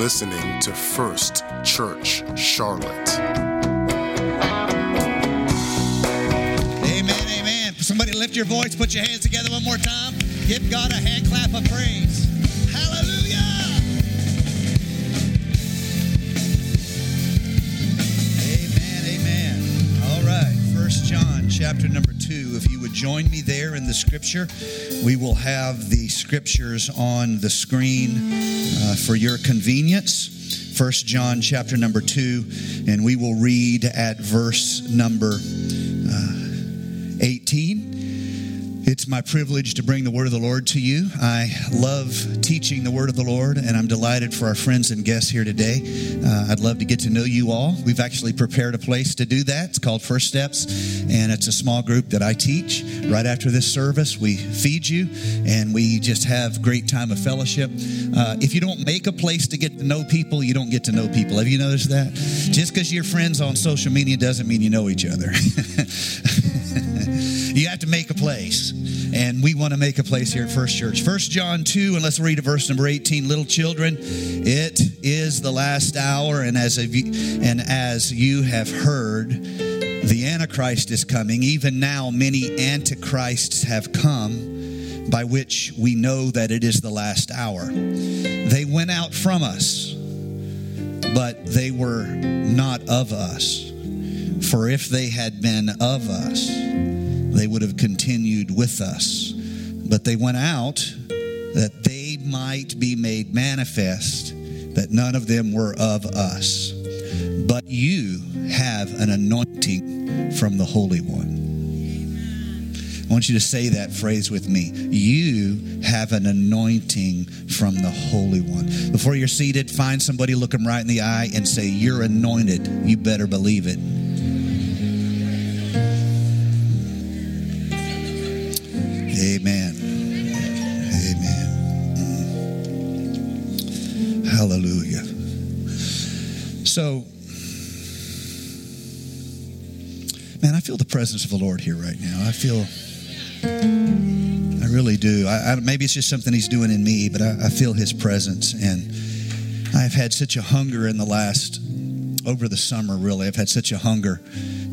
listening to First Church Charlotte. Amen, amen. Somebody lift your voice, put your hands together one more time. Give God a hand clap of praise. Hallelujah. Amen, amen. All right, First John chapter number 2. If you would join me there in the scripture, we will have the scriptures on the screen uh, for your convenience. First John chapter number 2, and we will read at verse number my privilege to bring the word of the Lord to you. I love teaching the word of the Lord, and I'm delighted for our friends and guests here today. Uh, I'd love to get to know you all. We've actually prepared a place to do that. It's called First Steps, and it's a small group that I teach. Right after this service, we feed you, and we just have great time of fellowship. Uh, if you don't make a place to get to know people, you don't get to know people. Have you noticed that? Just because you're friends on social media doesn't mean you know each other. you have to make a place and we want to make a place here at first church. First john 2 and let's read a verse number 18 little children it is the last hour and as you, and as you have heard the antichrist is coming. Even now many antichrists have come by which we know that it is the last hour. They went out from us but they were not of us. For if they had been of us they would have continued with us. But they went out that they might be made manifest that none of them were of us. But you have an anointing from the Holy One. I want you to say that phrase with me. You have an anointing from the Holy One. Before you're seated, find somebody, look them right in the eye, and say, You're anointed. You better believe it. Feel the presence of the Lord here right now. I feel, I really do. I, I, maybe it's just something He's doing in me, but I, I feel His presence. And I've had such a hunger in the last, over the summer, really. I've had such a hunger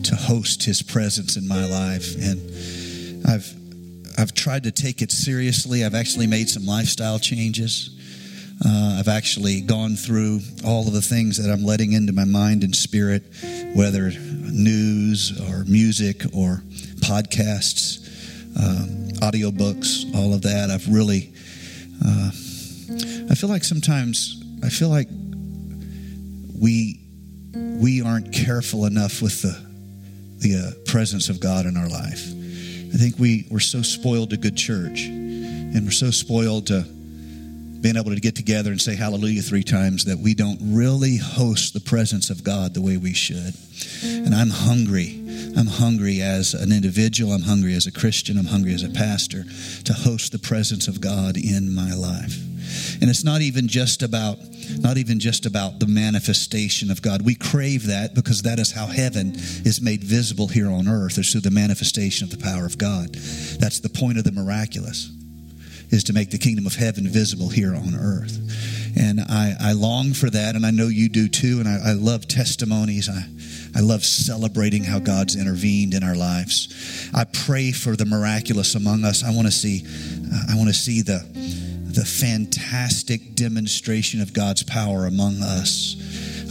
to host His presence in my life. And I've, I've tried to take it seriously. I've actually made some lifestyle changes. Uh, I've actually gone through all of the things that I'm letting into my mind and spirit, whether news or music or podcasts, uh, audiobooks, all of that. I've really, uh, I feel like sometimes, I feel like we we aren't careful enough with the the uh, presence of God in our life. I think we, we're so spoiled to good church, and we're so spoiled to being able to get together and say hallelujah three times that we don't really host the presence of God the way we should. Mm. And I'm hungry. I'm hungry as an individual. I'm hungry as a Christian. I'm hungry as a pastor to host the presence of God in my life. And it's not even just about not even just about the manifestation of God. We crave that because that is how heaven is made visible here on earth, is through the manifestation of the power of God. That's the point of the miraculous, is to make the kingdom of heaven visible here on earth. And I, I long for that, and I know you do too. And I, I love testimonies. I, I love celebrating how God's intervened in our lives. I pray for the miraculous among us. I want to see, uh, I want to see the the fantastic demonstration of God's power among us.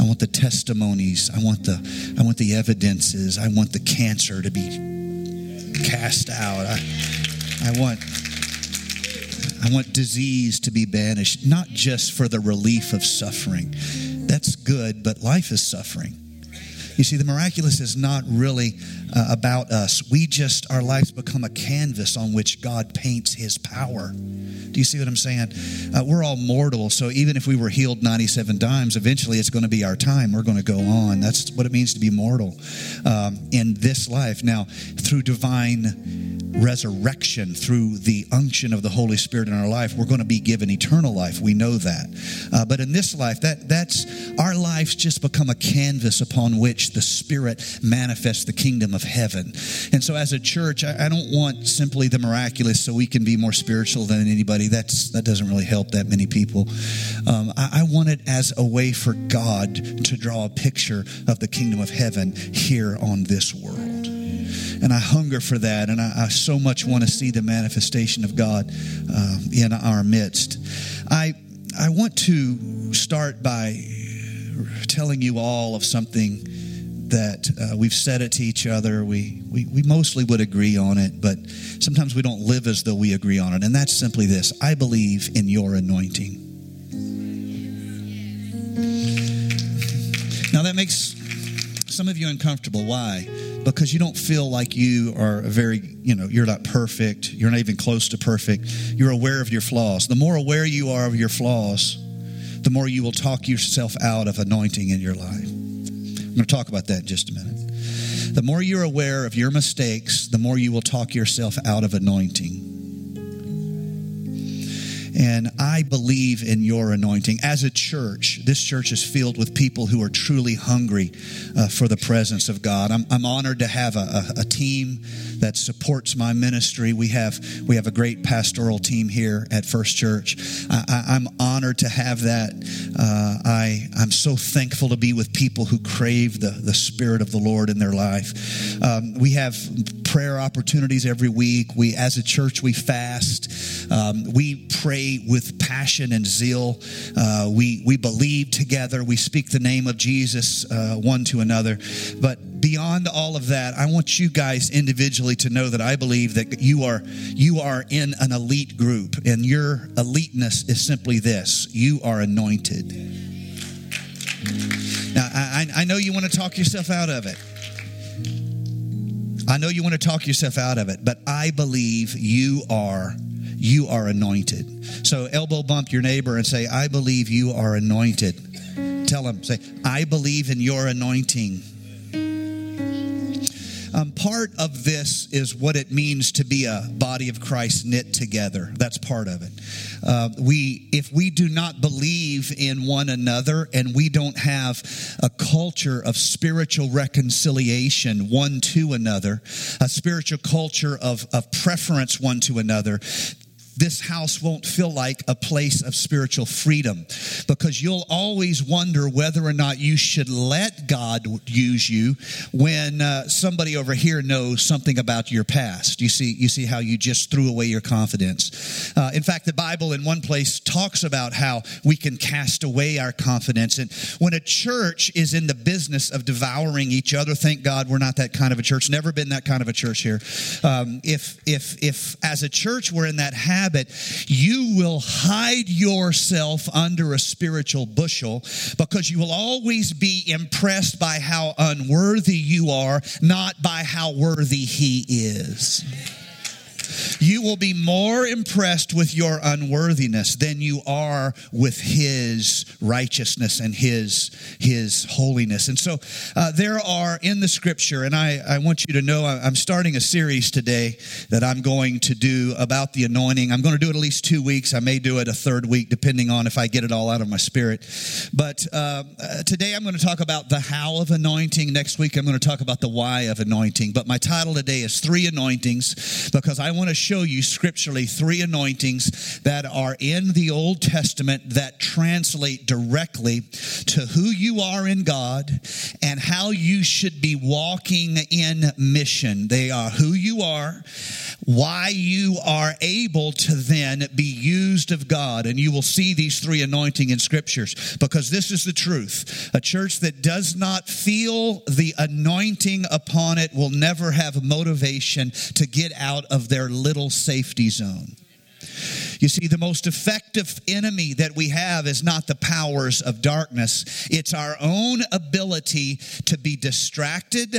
I want the testimonies. I want the I want the evidences. I want the cancer to be cast out. I, I want I want disease to be banished, not just for the relief of suffering. That's good, but life is suffering. You see, the miraculous is not really uh, about us. We just, our lives become a canvas on which God paints his power. Do you see what I'm saying? Uh, we're all mortal, so even if we were healed 97 times, eventually it's going to be our time. We're going to go on. That's what it means to be mortal um, in this life. Now, through divine resurrection, through the unction of the Holy Spirit in our life, we're going to be given eternal life. We know that. Uh, but in this life, that that's our lives just become a canvas upon which the Spirit manifests the kingdom of heaven. And so, as a church, I, I don't want simply the miraculous so we can be more spiritual than anybody. That's that doesn't really help that many people. Um, I, I want it as a way for God to draw a picture of the kingdom of heaven here on this world. And I hunger for that, and I, I so much want to see the manifestation of God uh, in our midst. I I want to start by telling you all of something that uh, we've said it to each other. We, we, we mostly would agree on it, but sometimes we don't live as though we agree on it. And that's simply this I believe in your anointing. Now, that makes some of you uncomfortable. Why? Because you don't feel like you are a very, you know, you're not perfect. You're not even close to perfect. You're aware of your flaws. The more aware you are of your flaws, the more you will talk yourself out of anointing in your life. I'm going to talk about that in just a minute. The more you're aware of your mistakes, the more you will talk yourself out of anointing. And I believe in your anointing. As a church, this church is filled with people who are truly hungry uh, for the presence of God. I'm, I'm honored to have a, a, a, team that supports my ministry. We have we have a great pastoral team here at First Church. I, am honored to have that. Uh, I I'm so thankful to be with people who crave the the Spirit of the Lord in their life. Um, we have prayer opportunities every week. We as a church we fast. Um, we pray with passion and zeal. Uh, we, we believe together. We speak the name of Jesus uh, one to another. But beyond all of that, I want you guys individually to know that I believe that you are, you are in an elite group, and your eliteness is simply this you are anointed. Now, I, I know you want to talk yourself out of it. I know you want to talk yourself out of it, but I believe you are you are anointed. So elbow bump your neighbor and say, I believe you are anointed. Tell them, say, I believe in your anointing. Um, part of this is what it means to be a body of Christ knit together. That's part of it. Uh, we, if we do not believe in one another and we don't have a culture of spiritual reconciliation one to another, a spiritual culture of, of preference one to another, this house won't feel like a place of spiritual freedom because you'll always wonder whether or not you should let God use you when uh, somebody over here knows something about your past. You see, you see how you just threw away your confidence. Uh, in fact, the Bible in one place talks about how we can cast away our confidence. And when a church is in the business of devouring each other, thank God we're not that kind of a church. Never been that kind of a church here. Um, if if if as a church we're in that habit habit, you will hide yourself under a spiritual bushel because you will always be impressed by how unworthy you are, not by how worthy He is you will be more impressed with your unworthiness than you are with his righteousness and his his holiness. And so uh, there are in the scripture and I, I want you to know i'm starting a series today that i'm going to do about the anointing. I'm going to do it at least two weeks. I may do it a third week depending on if i get it all out of my spirit. But uh, uh today i'm going to talk about the how of anointing. Next week i'm going to talk about the why of anointing. But my title today is three anointings because i want to show you scripturally three anointings that are in the Old Testament that translate directly to who you are in God and how you should be walking in mission. They are who you are, why you are able to then be used of God. And you will see these three anointing in scriptures because this is the truth. A church that does not feel the anointing upon it will never have motivation to get out of their little safety zone. You see, the most effective enemy that we have is not the powers of darkness, it's our own ability to be distracted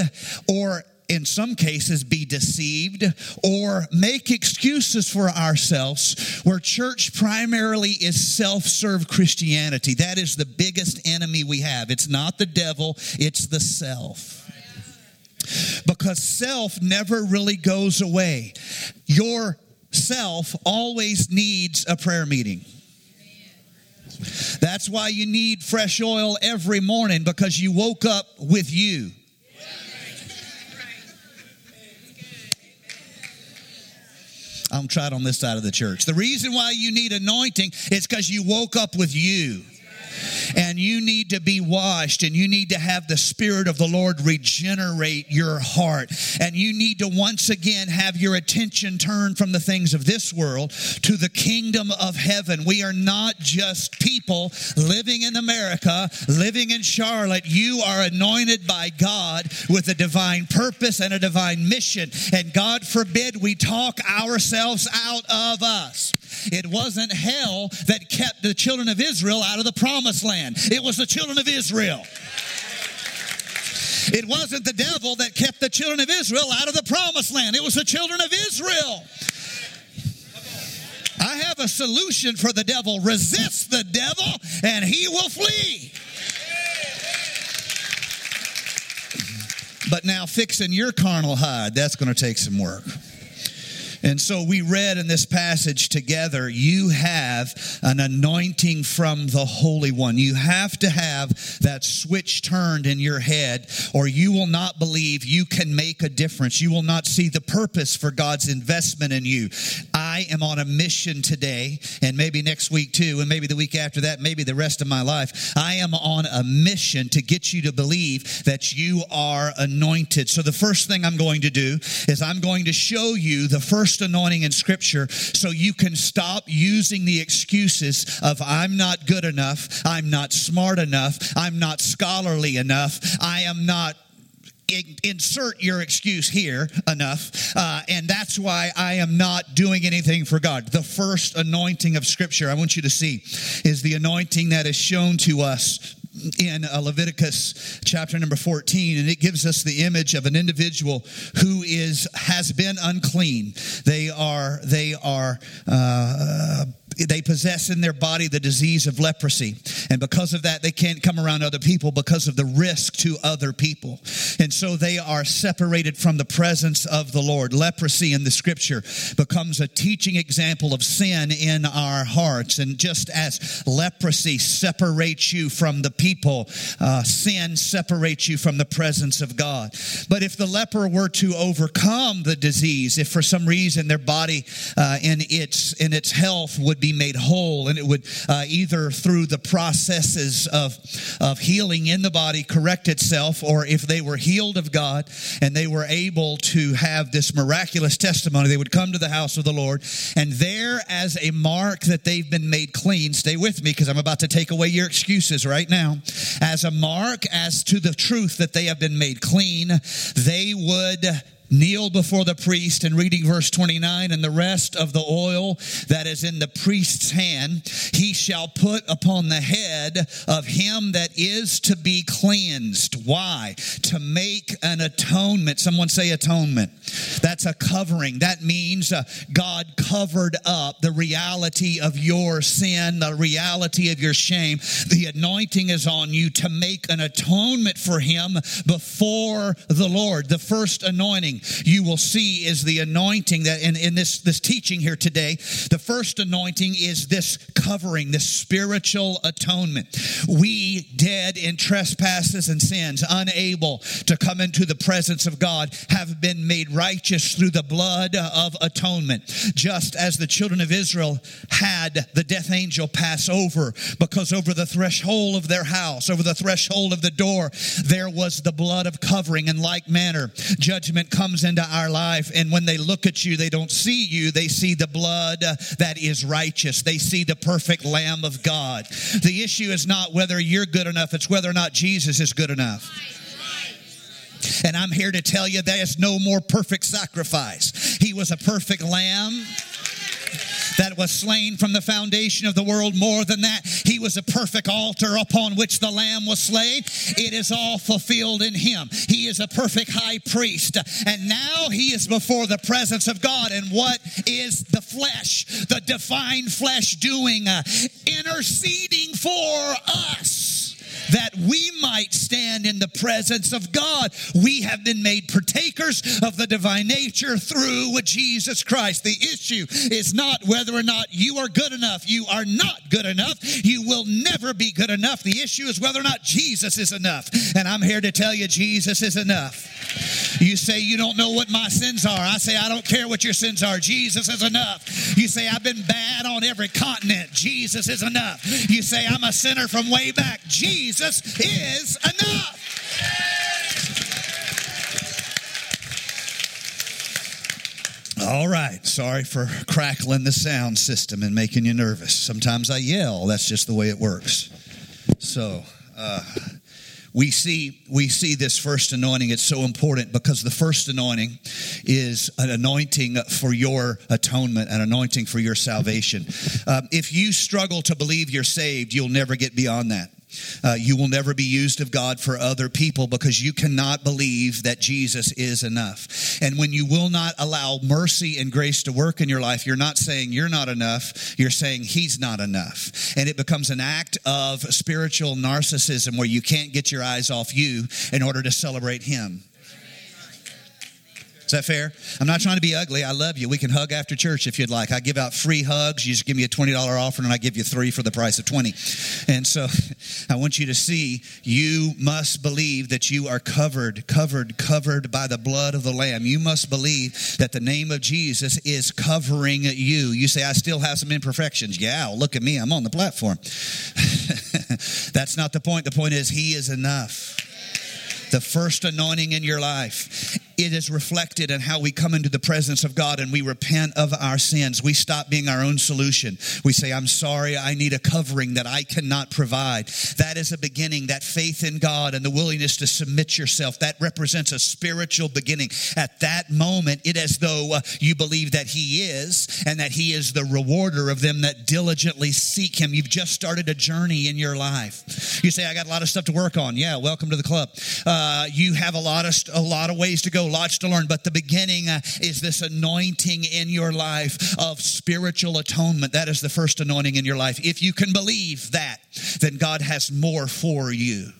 or in some cases be deceived or make excuses for ourselves where church primarily is self-serve christianity. That is the biggest enemy we have. It's not the devil it's the self because self never really goes away. Your self always needs a prayer meeting. That's why you need fresh oil every morning because you woke up with you. I'm tried on this side of the church. The reason why you need anointing is because you woke up with you and you need to be washed and you need to have the Spirit of the Lord regenerate your heart. And you need to once again have your attention turned from the things of this world to the kingdom of heaven. We are not just people living in America, living in Charlotte. You are anointed by God with a divine purpose and a divine mission. And God forbid we talk ourselves out of us. It wasn't hell that kept the children of Israel out of the promised land. It was the children of Israel. It wasn't the devil that kept the children of Israel out of the promised land. It was the children of Israel. I have a solution for the devil. Resist the devil and he will flee. But now fixing your carnal hide, that's going to take some work. And so we read in this passage together, you have an anointing from the Holy One. You have to have that switch turned in your head, or you will not believe you can make a difference. You will not see the purpose for God's investment in you. I am on a mission today, and maybe next week too, and maybe the week after that, maybe the rest of my life. I am on a mission to get you to believe that you are anointed. So the first thing I'm going to do is I'm going to show you the first anointing in Scripture so you can stop using the excuses of I'm not good enough, I'm not smart enough, I'm not scholarly enough, I am not insert your excuse here enough. Uh, and that's why I am not doing anything for God. The first anointing of Scripture I want you to see is the anointing that is shown to us in uh, Leviticus chapter number 14 and it gives us the image of an individual who is has been unclean. They are they are uh, they possess in their body the disease of leprosy. And because of that, they can't come around other people because of the risk to other people. And so they are separated from the presence of the Lord. Leprosy in the scripture becomes a teaching example of sin in our hearts. And just as leprosy separates you from the people, uh, sin separates you from the presence of God. But if the leper were to overcome the disease, if for some reason their body uh, in its in its health would be be made whole, and it would uh, either through the processes of, of healing in the body correct itself, or if they were healed of God and they were able to have this miraculous testimony, they would come to the house of the Lord, and there, as a mark that they've been made clean, stay with me because I'm about to take away your excuses right now. As a mark as to the truth that they have been made clean, they would kneel before the priest and reading verse 29 and the rest of the oil that is in the priest's hand he shall put upon the head of him that is to be cleansed. Why? To make an atonement. Someone say atonement. That's a covering. That means uh, god covered up the reality of your sin the reality of your shame. The anointing is on you to make an atonement for him before the lord. The first anointing you will see is the anointing that in, in this, this teaching here today, the first anointing is this covering, this spiritual atonement. We dead in trespasses and sins, unable to come into the presence of God, have been made righteous through the blood of atonement. Just as the children of Israel had the death angel pass over because over the threshold of their house, over the threshold of the door, there was the blood of covering. In like manner, judgment comes comes into our life, and when they look at you, they don't see you. They see the blood that is righteous. They see the perfect Lamb of God. The issue is not whether you're good enough, it's whether or not Jesus is good enough. And I'm here to tell you there's no more perfect sacrifice. He was a perfect lamb that was slain from the foundation of the world. More than that, he was a perfect altar upon which the lamb was slain. It is all fulfilled in him. He is a perfect high priest. And now he is before the presence of God. And what is the flesh, the divine flesh doing? Uh, interceding for us that we might stand in the presence of God. We have been made partakers of the divine nature through Jesus Christ. The issue is not whether or not you are good enough. You are not good enough. You will never be good enough. The issue is whether or not Jesus is enough. And I'm here to tell you, Jesus is enough. You say you don't know what my sins are. I say I don't care what your sins are. Jesus is enough. You say I've been bad on every continent. Jesus is enough. You say I'm a sinner from way back. Jesus is enough. All right. Sorry for crackling the sound system and making you nervous. Sometimes I yell. That's just the way it works. So, uh, we see we see this first anointing it's so important because the first anointing is an anointing for your atonement an anointing for your salvation uh, if you struggle to believe you're saved you'll never get beyond that uh, you will never be used of God for other people because you cannot believe that Jesus is enough. And when you will not allow mercy and grace to work in your life, you're not saying you're not enough, you're saying He's not enough. And it becomes an act of spiritual narcissism where you can't get your eyes off you in order to celebrate Him. Is that fair? I'm not trying to be ugly. I love you. We can hug after church if you'd like. I give out free hugs. You just give me a $20 offering and I give you three for the price of 20. And so I want you to see you must believe that you are covered, covered, covered by the blood of the Lamb. You must believe that the name of Jesus is covering you. You say, I still have some imperfections. Yeah, look at me. I'm on the platform. That's not the point. The point is, He is enough the first anointing in your life it is reflected in how we come into the presence of God and we repent of our sins. We stop being our own solution. We say, I'm sorry, I need a covering that I cannot provide. That is a beginning, that faith in God and the willingness to submit yourself. That represents a spiritual beginning. At that moment, it as though uh, you believe that He is and that He is the rewarder of them that diligently seek Him. You've just started a journey in your life. You say, I got a lot of stuff to work on. Yeah, welcome to the club. Uh, you have a lot of, a lot of ways to go lots to learn, but the beginning uh, is this anointing in your life of spiritual atonement. That is the first anointing in your life. If you can believe that, then God has more for you.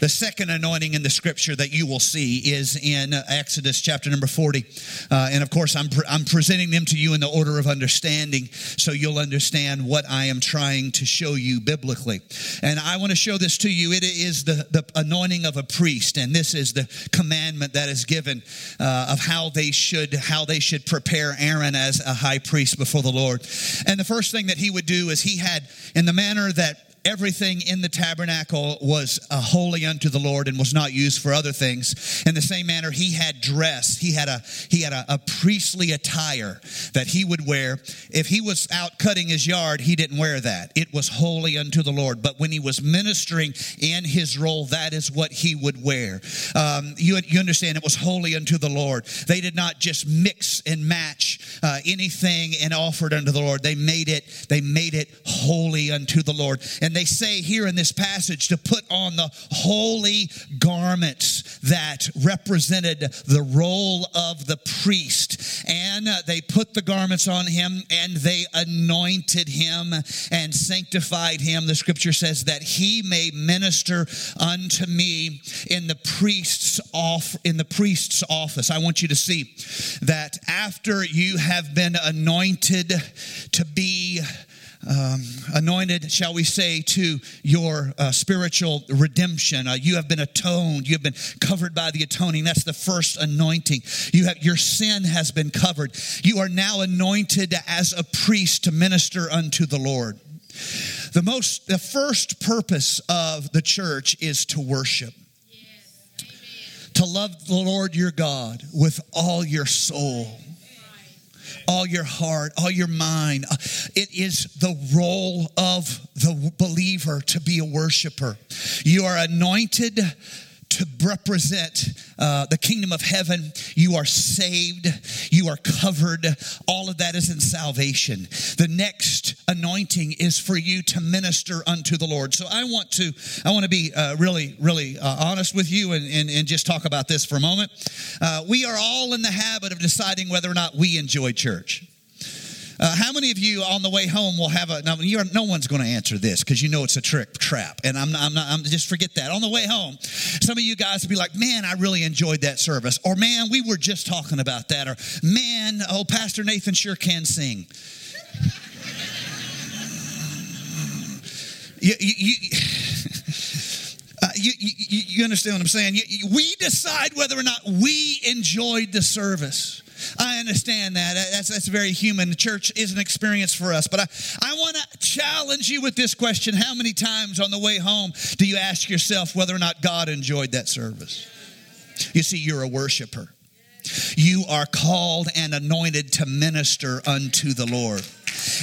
The second anointing in the scripture that you will see is in Exodus chapter number 40. Uh, and of course, I'm, pre- I'm presenting them to you in the order of understanding so you'll understand what I am trying to show you biblically. And I want to show this to you. It is the, the anointing of a priest, and this is the commandment that is given uh, of how they should how they should prepare Aaron as a high priest before the Lord. And the first thing that he would do is he had, in the manner that everything in the tabernacle was uh, holy unto the Lord and was not used for other things. In the same manner, he had dress. He had a he had a, a, priestly attire that he would wear. If he was out cutting his yard, he didn't wear that. It was holy unto the Lord. But when he was ministering in his role, that is what he would wear. Um, you you understand? It was holy unto the Lord. They did not just mix and match uh, anything and offer it unto the Lord. They made it. They made it holy unto the Lord. And they say here in this passage to put on the holy garments that represented the role of the priest. And they put the garments on him and they anointed him and sanctified him. The scripture says that he may minister unto me in the priest's off in the priest's office. I want you to see that after you have been anointed to be um, anointed, shall we say, to your uh, spiritual redemption. Uh, you have been atoned. You have been covered by the atoning. That's the first anointing. You have your sin has been covered. You are now anointed as a priest to minister unto the Lord. The most, the first purpose of the church is to worship. To love the Lord your God with all your soul all your heart, all your mind. Uh, it is the role of the believer to be a worshiper. You are anointed to represent uh, the kingdom of heaven. You are saved. You are covered. All of that is in salvation. The next anointing is for you to minister unto the Lord. So I want to, I want to be uh, really, really uh, honest with you and, and, and, just talk about this for a moment. Uh, we are all in the habit of deciding whether or not we enjoy church. Uh, how many of you on the way home will have a? Now, no one's going to answer this because you know it's a trick trap, and I'm not, I'm not. I'm just forget that. On the way home, some of you guys will be like, "Man, I really enjoyed that service," or "Man, we were just talking about that," or "Man, oh, Pastor Nathan sure can sing." you, you, you, uh, you, you, you, understand what I'm saying? we decide whether or not we enjoyed the service. I understand that. That's, that's very human. The church is an experience for us. But I, I want to challenge you with this question How many times on the way home do you ask yourself whether or not God enjoyed that service? You see, you're a worshiper. You are called and anointed to minister unto the Lord.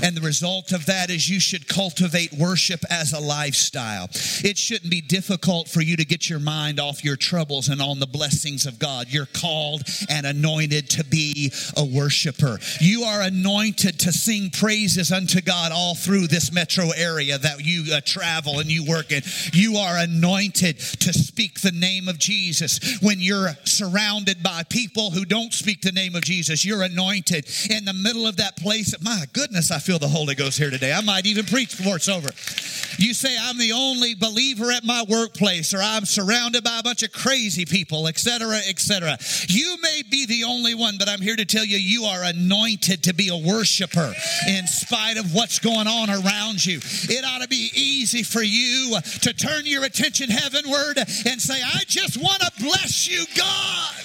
And the result of that is you should cultivate worship as a lifestyle. It shouldn't be difficult for you to get your mind off your troubles and on the blessings of God. You're called and anointed to be a worshiper. You are anointed to sing praises unto God all through this metro area that you uh, travel and you work in. You are anointed to speak the name of Jesus. When you're surrounded by people who don't speak the name of Jesus, you're anointed in the middle of that place. My goodness, I feel the Holy Ghost here today. I might even preach before it's over. You say, I'm the only believer at my workplace, or I'm surrounded by a bunch of crazy people, etc., etc. You may be the only one, but I'm here to tell you, you are anointed to be a worshiper in spite of what's going on around you. It ought to be easy for you to turn your attention heavenward and say, I just want to bless you, God.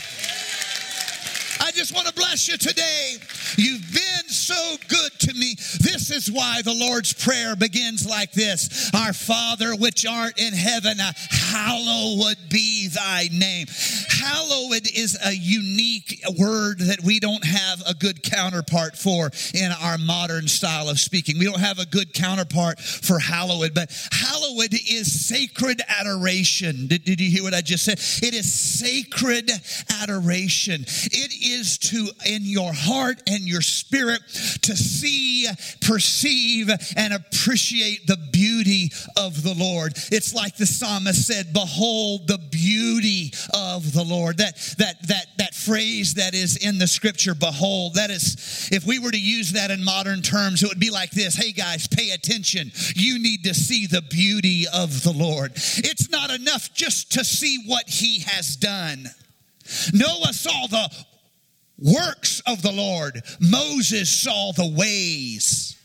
Just want to bless you today. You've been so good to me. This is why the Lord's Prayer begins like this Our Father, which art in heaven, uh, hallowed be thy name. Hallowed is a unique word that we don't have a good counterpart for in our modern style of speaking. We don't have a good counterpart for hallowed, but hallowed is sacred adoration. Did, did you hear what I just said? It is sacred adoration. It is to, in your heart and your spirit, to see, perceive, and appreciate the beauty of the Lord. It's like the psalmist said, Behold the beauty of the Lord. That, that, that, that phrase that is in the scripture, behold, that is, if we were to use that in modern terms, it would be like this Hey guys, pay attention. You need to see the beauty of the Lord. It's not enough just to see what he has done. Noah saw the works of the Lord. Moses saw the ways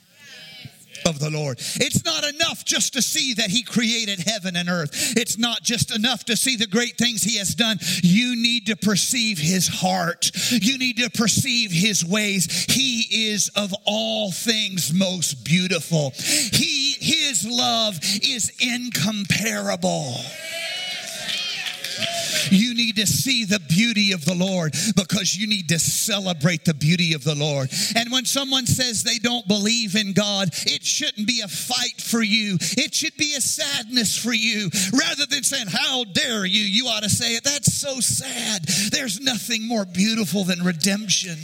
of the Lord. It's not enough just to see that He created heaven and earth. It's not just enough to see the great things He has done. You need to perceive His heart. You need to perceive His ways. He is of all things most beautiful. He, His love is incomparable. You need to see the beauty of the Lord because you need to celebrate the beauty of the Lord. And when someone says they don't believe in God, it shouldn't be a fight for you. It should be a sadness for you. Rather than saying, How dare you? You ought to say it. That's so sad. There's nothing more beautiful than redemption.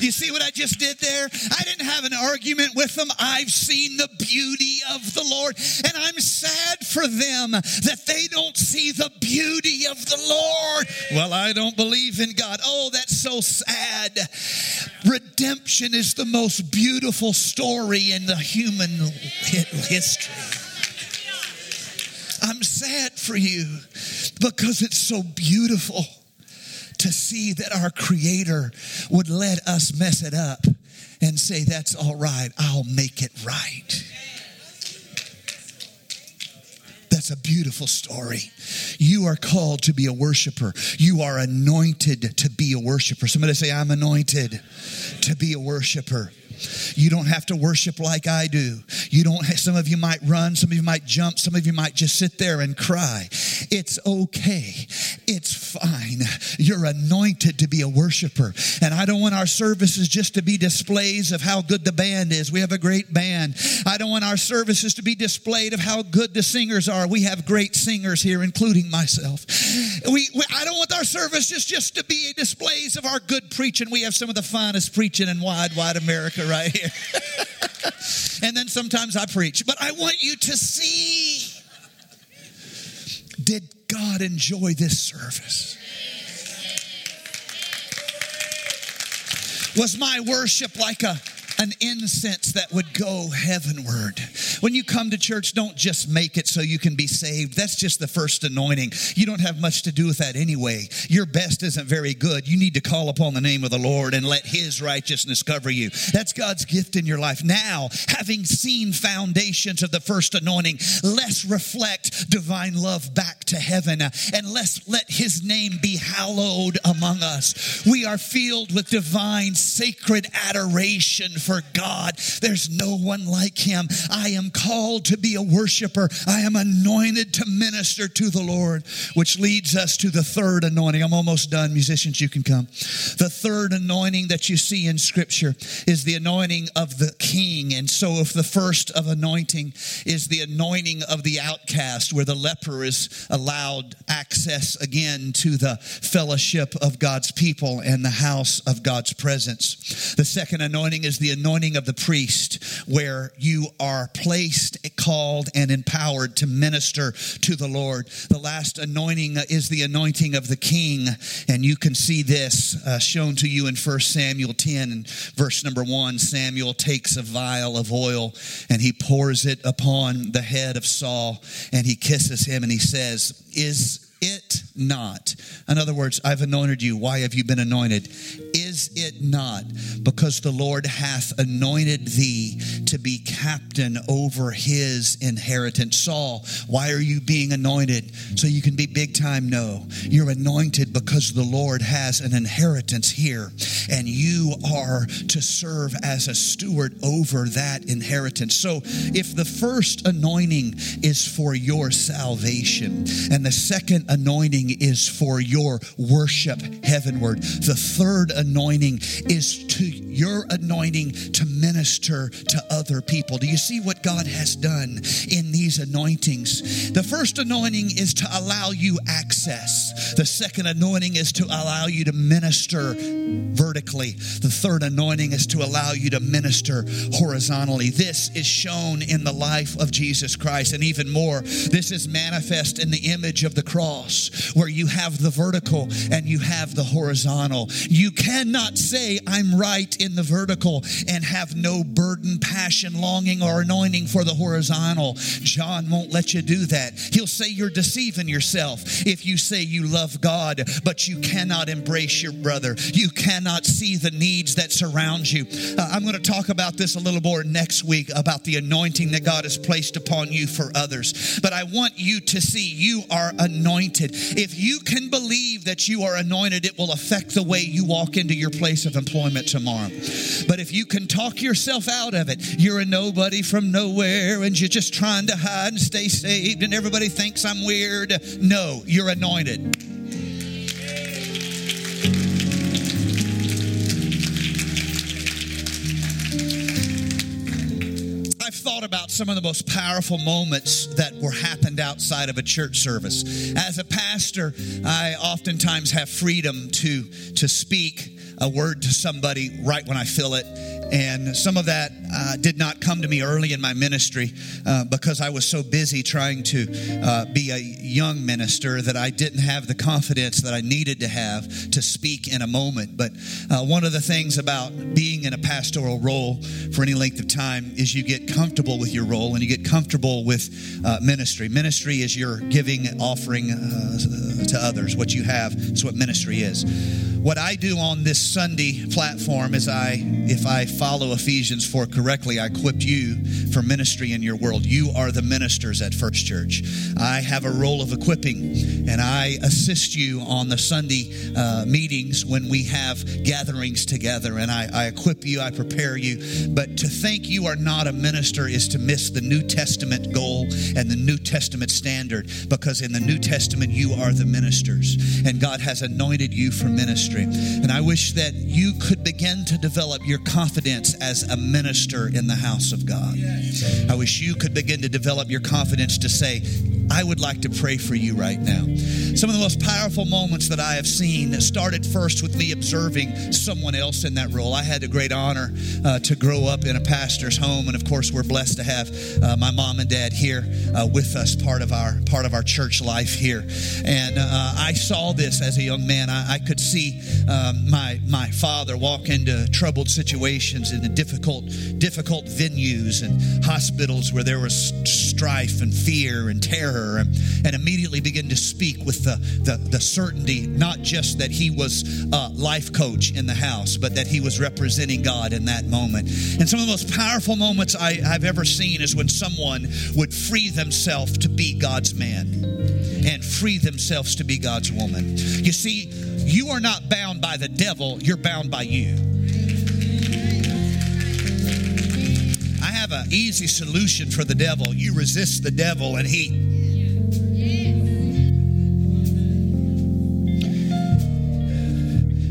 You see what I just did there? I didn't have an argument with them. I've seen the beauty of the Lord, and I'm sad for them that they don't see the beauty of the Lord. Well, I don't believe in God. Oh, that's so sad. Redemption is the most beautiful story in the human history. I'm sad for you because it's so beautiful to see that our Creator would let us mess it up and say, That's all right, I'll make it right. That's a beautiful story. You are called to be a worshiper. You are anointed to be a worshiper. Somebody say, I'm anointed to be a worshiper. You don't have to worship like I do. You don't have, some of you might run, some of you might jump, some of you might just sit there and cry. It's okay. It's fine. You're anointed to be a worshiper. And I don't want our services just to be displays of how good the band is. We have a great band. I don't want our services to be displayed of how good the singers are. We have great singers here, including myself. We, we I don't want our services just to be displays of our good preaching. We have some of the finest preaching in wide, wide America right here. and then sometimes I preach. But I want you to see did God enjoy this service? Was my worship like a an incense that would go heavenward. When you come to church, don't just make it so you can be saved. That's just the first anointing. You don't have much to do with that anyway. Your best isn't very good. You need to call upon the name of the Lord and let His righteousness cover you. That's God's gift in your life. Now, having seen foundations of the first anointing, let's reflect divine love back to heaven and let's let His name be hallowed among us. We are filled with divine, sacred adoration for God. There's no one like him. I am called to be a worshiper. I am anointed to minister to the Lord, which leads us to the third anointing. I'm almost done. Musicians, you can come. The third anointing that you see in scripture is the anointing of the king. And so if the first of anointing is the anointing of the outcast, where the leper is allowed access again to the fellowship of God's people and the house of God's presence. The second anointing is the anointing of the priest, where you are placed, called, and empowered to minister to the Lord. The last anointing is the anointing of the king, and you can see this uh, shown to you in 1 Samuel 10 and verse number 1. Samuel takes a vial of oil and he pours it upon the head of Saul, and he kisses him and he says, Is it not? In other words, I've anointed you. Why have you been anointed? Is it not because the Lord hath anointed thee to be captain over his inheritance? Saul, why are you being anointed? So you can be big time? No. You're anointed because the Lord has an inheritance here, and you are to serve as a steward over that inheritance. So if the first anointing is for your salvation, and the second anointing is for your worship heavenward. The third anointing is to your anointing to minister to other people. Do you see what God has done in these anointings? The first anointing is to allow you access. The second anointing is to allow you to minister vertically. The third anointing is to allow you to minister horizontally. This is shown in the life of Jesus Christ and even more this is manifest in the image of the cross where you have the vertical and you have the horizontal. You cannot say I'm right in the vertical and have no burden, passion, longing or anointing for the horizontal. John won't let you do that. He'll say you're deceiving yourself if you say you love God but you cannot embrace your brother. You cannot see the needs that surround you. Uh, I'm going to talk about this a little more next week about the anointing that God has placed upon you for others. But I want you to see you are anointed. If you can believe that you are anointed, it will affect the way you walk into your place of employment tomorrow. But if you can talk yourself out of it, you're a nobody from nowhere and you're just trying to hide and stay saved and everybody thinks I'm weird. No, you're anointed. I've thought about some of the most powerful moments that were happened outside of a church service. As a pastor, I oftentimes have freedom to to speak a word to somebody right when I feel it. And some of that uh, did not come to me early in my ministry uh, because I was so busy trying to uh, be a young minister that I didn't have the confidence that I needed to have to speak in a moment. But uh, one of the things about being in a pastoral role for any length of time is you get comfortable with your role and you get comfortable with uh, ministry. Ministry is your giving, offering uh, to others. What you have is what ministry is. What I do on this Sunday platform is I, if I follow Ephesians 4 correctly, I equipped you for ministry in your world. You are the ministers at First Church. I have a role of equipping, and I assist you on the Sunday uh, meetings when we have gatherings together, and I, I equip you, I prepare you. But to think you are not a minister is to miss the New Testament goal and the New Testament standard, because in the New Testament, you are the ministers, and God has anointed you for ministry. And I wish that you could begin to develop your confidence as a minister in the house of God. I wish you could begin to develop your confidence to say, I would like to pray for you right now. Some of the most powerful moments that I have seen started first with me observing someone else in that role. I had the great honor uh, to grow up in a pastor's home, and of course, we're blessed to have uh, my mom and dad here uh, with us, part of our part of our church life here. And uh, I saw this as a young man. I, I could see um, my my father walk into troubled situations in the difficult difficult venues and hospitals where there was strife and fear and terror, and, and immediately begin to speak with the, the, the certainty, not just that he was a life coach in the house, but that he was representing God in that moment. And some of the most powerful moments I, I've ever seen is when someone would free themselves to be God's man and free themselves to be God's woman. You see, you are not bound by the devil, you're bound by you. Easy solution for the devil. You resist the devil, and he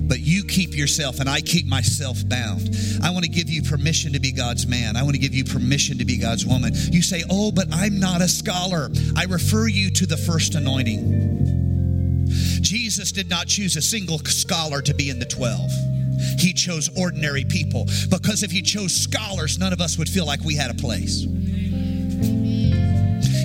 but you keep yourself and I keep myself bound. I want to give you permission to be God's man. I want to give you permission to be God's woman. You say, Oh, but I'm not a scholar. I refer you to the first anointing. Jesus did not choose a single scholar to be in the 12. He chose ordinary people because if he chose scholars, none of us would feel like we had a place.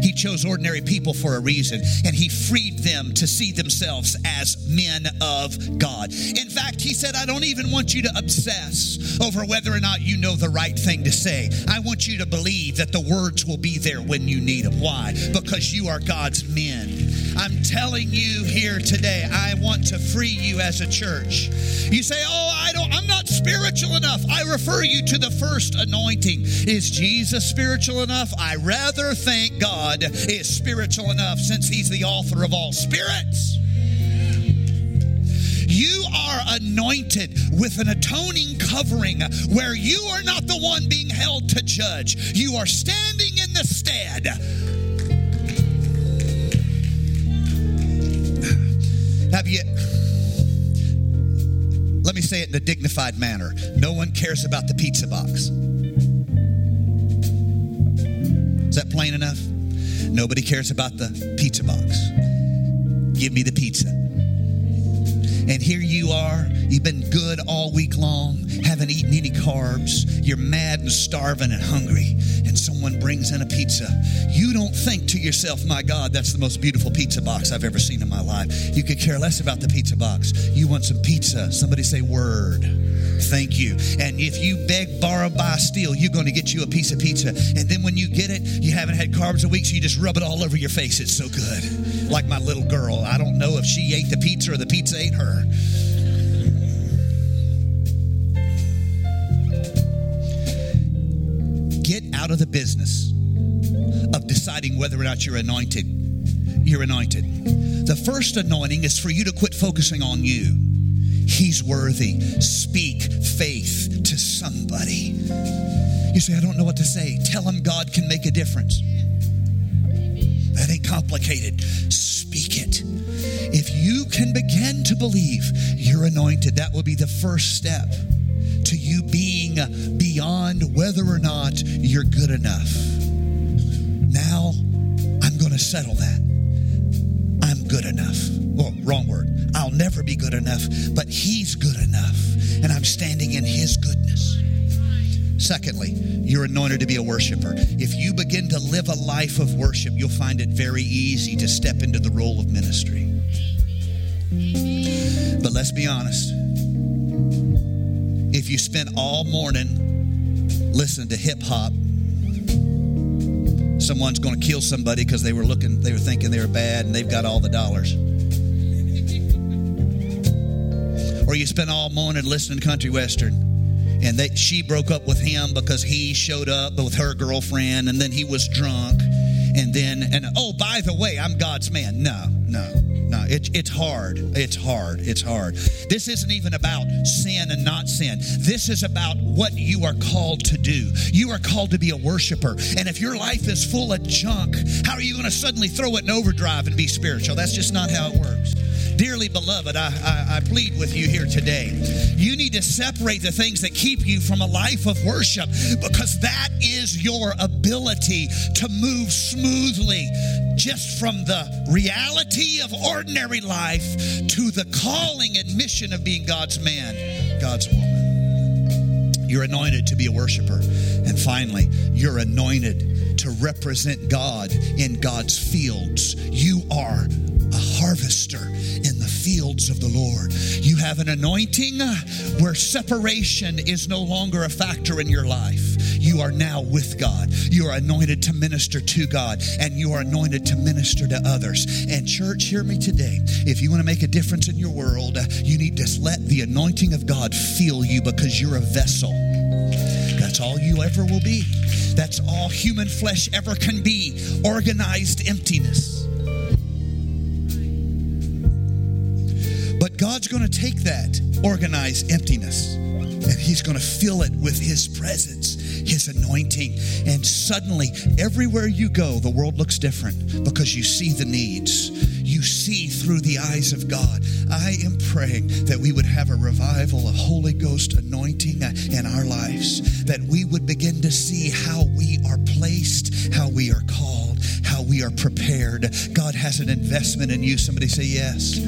He chose ordinary people for a reason, and He freed them to see themselves as men of God. In fact, He said, I don't even want you to obsess over whether or not you know the right thing to say. I want you to believe that the words will be there when you need them. Why? Because you are God's men. I'm telling you here today, I want to free you as a church. You say, Oh, I don't, I'm not spiritual enough. I refer you to the first anointing. Is Jesus spiritual enough? I rather thank God is spiritual enough since He's the author of all spirits. You are anointed with an atoning covering where you are not the one being held to judge. You are standing in the stead. Have you? Let me say it in a dignified manner. No one cares about the pizza box. Is that plain enough? Nobody cares about the pizza box. Give me the pizza. And here you are, you've been good all week long, haven't eaten any carbs, you're mad and starving and hungry, and someone brings in a pizza. You don't think to yourself, my God, that's the most beautiful pizza box I've ever seen in my life. You could care less about the pizza box. You want some pizza. Somebody say, Word. Thank you. And if you beg, borrow, buy, steal, you're going to get you a piece of pizza. And then when you get it, you haven't had carbs a week, so you just rub it all over your face. It's so good. Like my little girl. I don't know if she ate the pizza or the pizza ate her. Get out of the business of deciding whether or not you're anointed. You're anointed. The first anointing is for you to quit focusing on you. He's worthy. Speak faith to somebody. You say, I don't know what to say. Tell him God can make a difference. That ain't complicated. Speak it. If you can begin to believe you're anointed, that will be the first step to you being beyond whether or not you're good enough. Now, I'm going to settle that. I'm good enough. Well, wrong word. I'll never be good enough, but He's good enough, and I'm standing in His goodness. Secondly, you're anointed to be a worshiper. If you begin to live a life of worship, you'll find it very easy to step into the role of ministry. But let's be honest. If you spend all morning listening to hip hop, someone's going to kill somebody because they were looking, they were thinking they were bad and they've got all the dollars. Or you spend all morning listening to country western and that she broke up with him because he showed up with her girlfriend and then he was drunk and then and oh by the way i'm god's man. No no no. It, it's hard. It's hard. It's hard. This isn't even about sin and not sin. This is about what you are called to do. You are called to be a worshiper. And if your life is full of junk how are you going to suddenly throw it in overdrive and be spiritual? That's just not how it works Dearly beloved, I, I, I, plead with you here today. You need to separate the things that keep you from a life of worship because that is your ability to move smoothly just from the reality of ordinary life to the calling and mission of being God's man, God's woman. You're anointed to be a worshiper. And finally, you're anointed to represent God in God's fields. You are a harvester fields of the Lord. You have an anointing where separation is no longer a factor in your life. You are now with God. You are anointed to minister to God, and you are anointed to minister to others. And, church, hear me today. If you want to make a difference in your world, you need to let the anointing of God fill you because you're a vessel. That's all you ever will be. That's all human flesh ever can be organized emptiness. God's going to take that organized emptiness and He's going to fill it with His presence, His anointing. And suddenly, everywhere you go, the world looks different because you see the needs. You see through the eyes of God. I am praying that we would have a revival, a Holy Ghost anointing in our lives, that we would begin to see how we are placed, how we are called, we are prepared. God has an investment in you. Somebody say yes.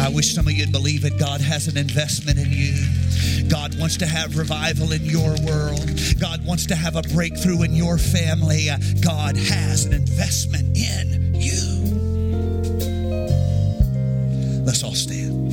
I wish some of you'd believe it. God has an investment in you. God wants to have revival in your world. God wants to have a breakthrough in your family. God has an investment in you. Let's all stand.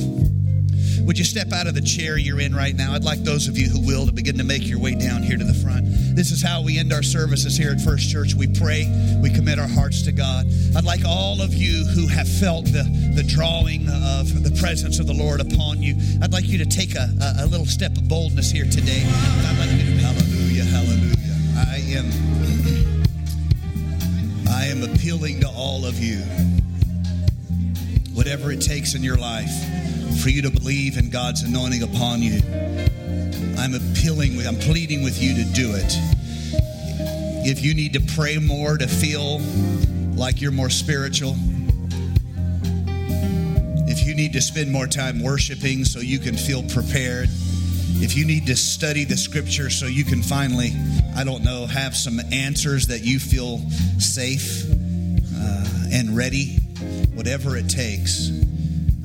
Would you step out of the chair you're in right now? I'd like those of you who will to begin to make your way down here to the front. This is how we end our services here at First Church. We pray, we commit our hearts to God. I'd like all of you who have felt the, the drawing of the presence of the Lord upon you, I'd like you to take a, a, a little step of boldness here today. I'd like you to, hallelujah, hallelujah. I am, I am appealing to all of you whatever it takes in your life for you to believe in God's anointing upon you. I'm appealing with, I'm pleading with you to do it. If you need to pray more to feel like you're more spiritual, if you need to spend more time worshiping so you can feel prepared, if you need to study the scripture so you can finally, I don't know, have some answers that you feel safe uh, and ready, whatever it takes,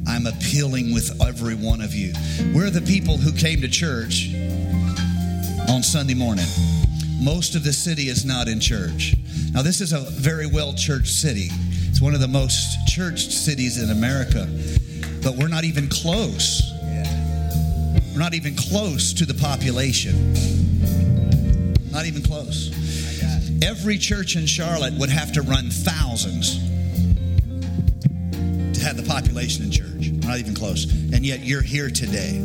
I'm appealing with every one of you. We're the people who came to church on Sunday morning. Most of the city is not in church. Now, this is a very well churched city. It's one of the most churched cities in America, but we're not even close. We're not even close to the population. Not even close. Every church in Charlotte would have to run thousands to have the population in church. Not even close. And yet you're here today.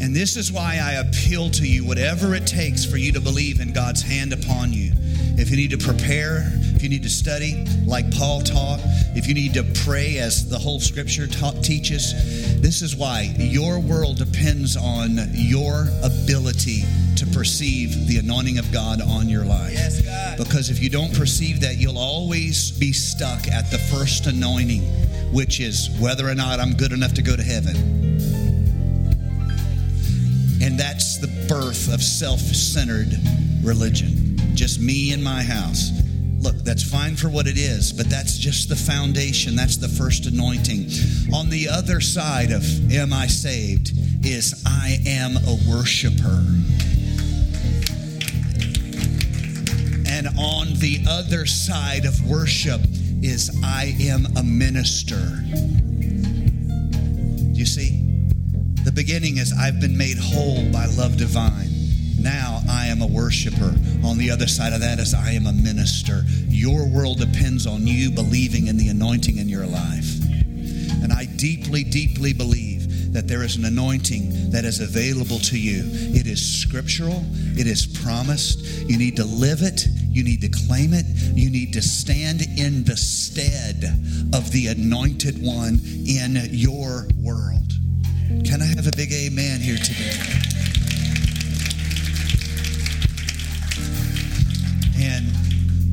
And this is why I appeal to you, whatever it takes for you to believe in God's hand upon you. If you need to prepare, if you need to study like Paul taught, if you need to pray as the whole scripture teaches, this is why your world depends on your ability to perceive the anointing of God on your life. Yes, God. Because if you don't perceive that, you'll always be stuck at the first anointing, which is whether or not I'm good enough to go to heaven. And that's the birth of self centered religion. Just me and my house. Look, that's fine for what it is, but that's just the foundation. That's the first anointing. On the other side of am I saved is I am a worshiper. The other side of worship is I am a minister. You see? The beginning is I've been made whole by love divine. Now I am a worshiper. On the other side of that is I am a minister. Your world depends on you believing in the anointing in your life. And I deeply, deeply believe that there is an anointing that is available to you. It is scriptural, it is promised. You need to live it, you need to claim it, you need to stand in the stead of the anointed one in your world. Can I have a big amen here today? And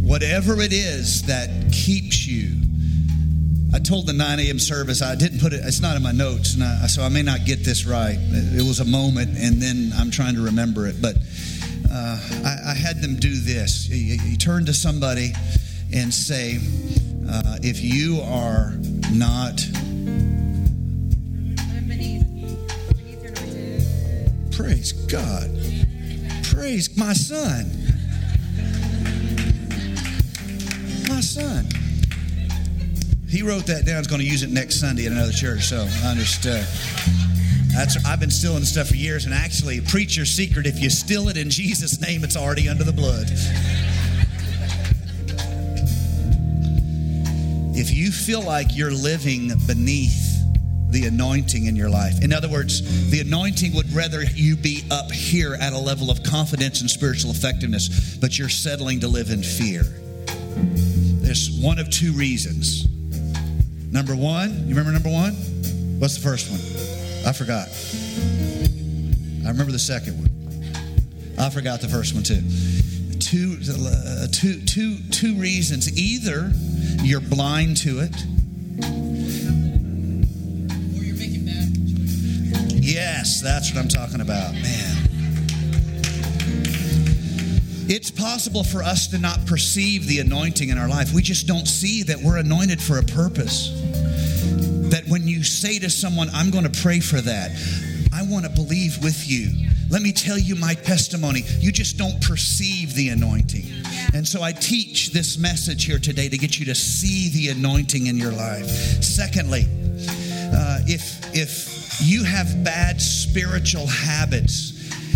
whatever it is that keeps you, I told the 9 a.m. service, I didn't put it, it's not in my notes, I, so I may not get this right. It was a moment, and then I'm trying to remember it. But uh, I, I, had them do this. You, you turn to somebody and say, Uh, if you are not, praise God, praise my son, my son. He wrote that down. He's going to use it next Sunday at another church. So I understood. That's I've been stealing stuff for years, and actually, preach your secret: if you steal it in Jesus' name, it's already under the blood. If you feel like you're living beneath the anointing in your life, in other words, the anointing would rather you be up here at a level of confidence and spiritual effectiveness, but you're settling to live in fear. There's one of two reasons. Number one, you remember number one? What's the first one? I forgot. I remember the second one. I forgot the first one too. Two, uh, two, two, two reasons. Either you're blind to it. Or you're making bad choices. Yes, that's what I'm talking about, man. It's possible for us to not perceive the anointing in our life. We just don't see that we're anointed for a purpose. Say to someone, I'm going to pray for that, I want to believe with you. Let me tell you my testimony. You just don't perceive the anointing. And so I teach this message here today to get you to see the anointing in your life. Secondly, uh, if if you have bad spiritual habits,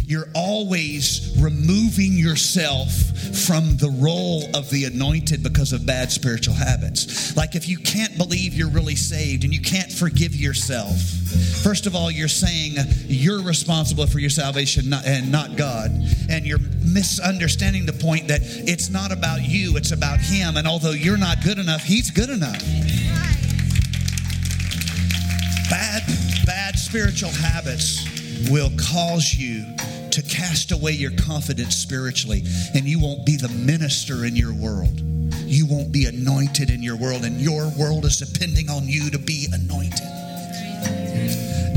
you're always removing yourself from the role of the anointed because of bad spiritual habits. Like if you can't believe you're really saved and you can't forgive yourself, first of all, you're saying you're responsible for your salvation and not God. And you're misunderstanding the point that it's not about you, it's about Him. And although you're not good enough, He's good enough. Bad, bad spiritual habits will cause you to cast away your confidence spiritually, and you won't be the minister in your world. You won't be anointed in your world, and your world is depending on you to be anointed.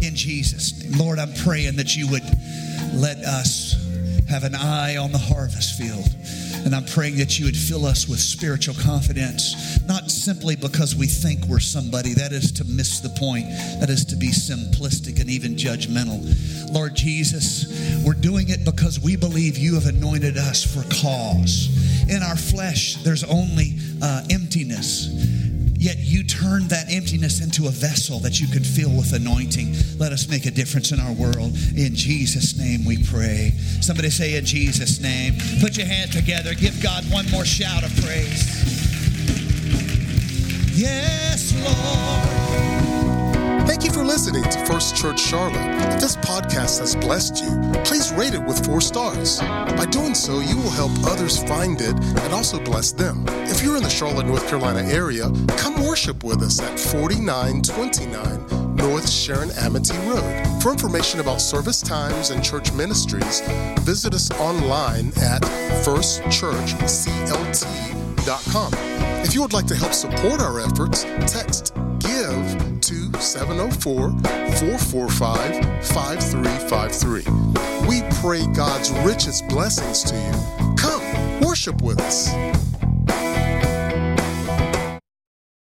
In Jesus' name. Lord, I'm praying that you would let us have an eye on the harvest field. And I'm praying that you would fill us with spiritual confidence, not simply because we think we're somebody. That is to miss the point. That is to be simplistic and even judgmental. Lord Jesus, we're doing it because we believe you have anointed us for cause. In our flesh, there's only uh, emptiness. Yet you turned that emptiness into a vessel that you could fill with anointing. Let us make a difference in our world. In Jesus' name we pray. Somebody say, In Jesus' name. Put your hands together. Give God one more shout of praise. Yes, Lord. Thank you for listening to First Church Charlotte. If this podcast has blessed you, please rate it with four stars. By doing so, you will help others find it and also bless them. If you're in the Charlotte, North Carolina area, come worship with us at 4929 North Sharon Amity Road. For information about service times and church ministries, visit us online at firstchurchclt.com. If you would like to help support our efforts, text GIVE 704 445 5353. We pray God's richest blessings to you. Come, worship with us.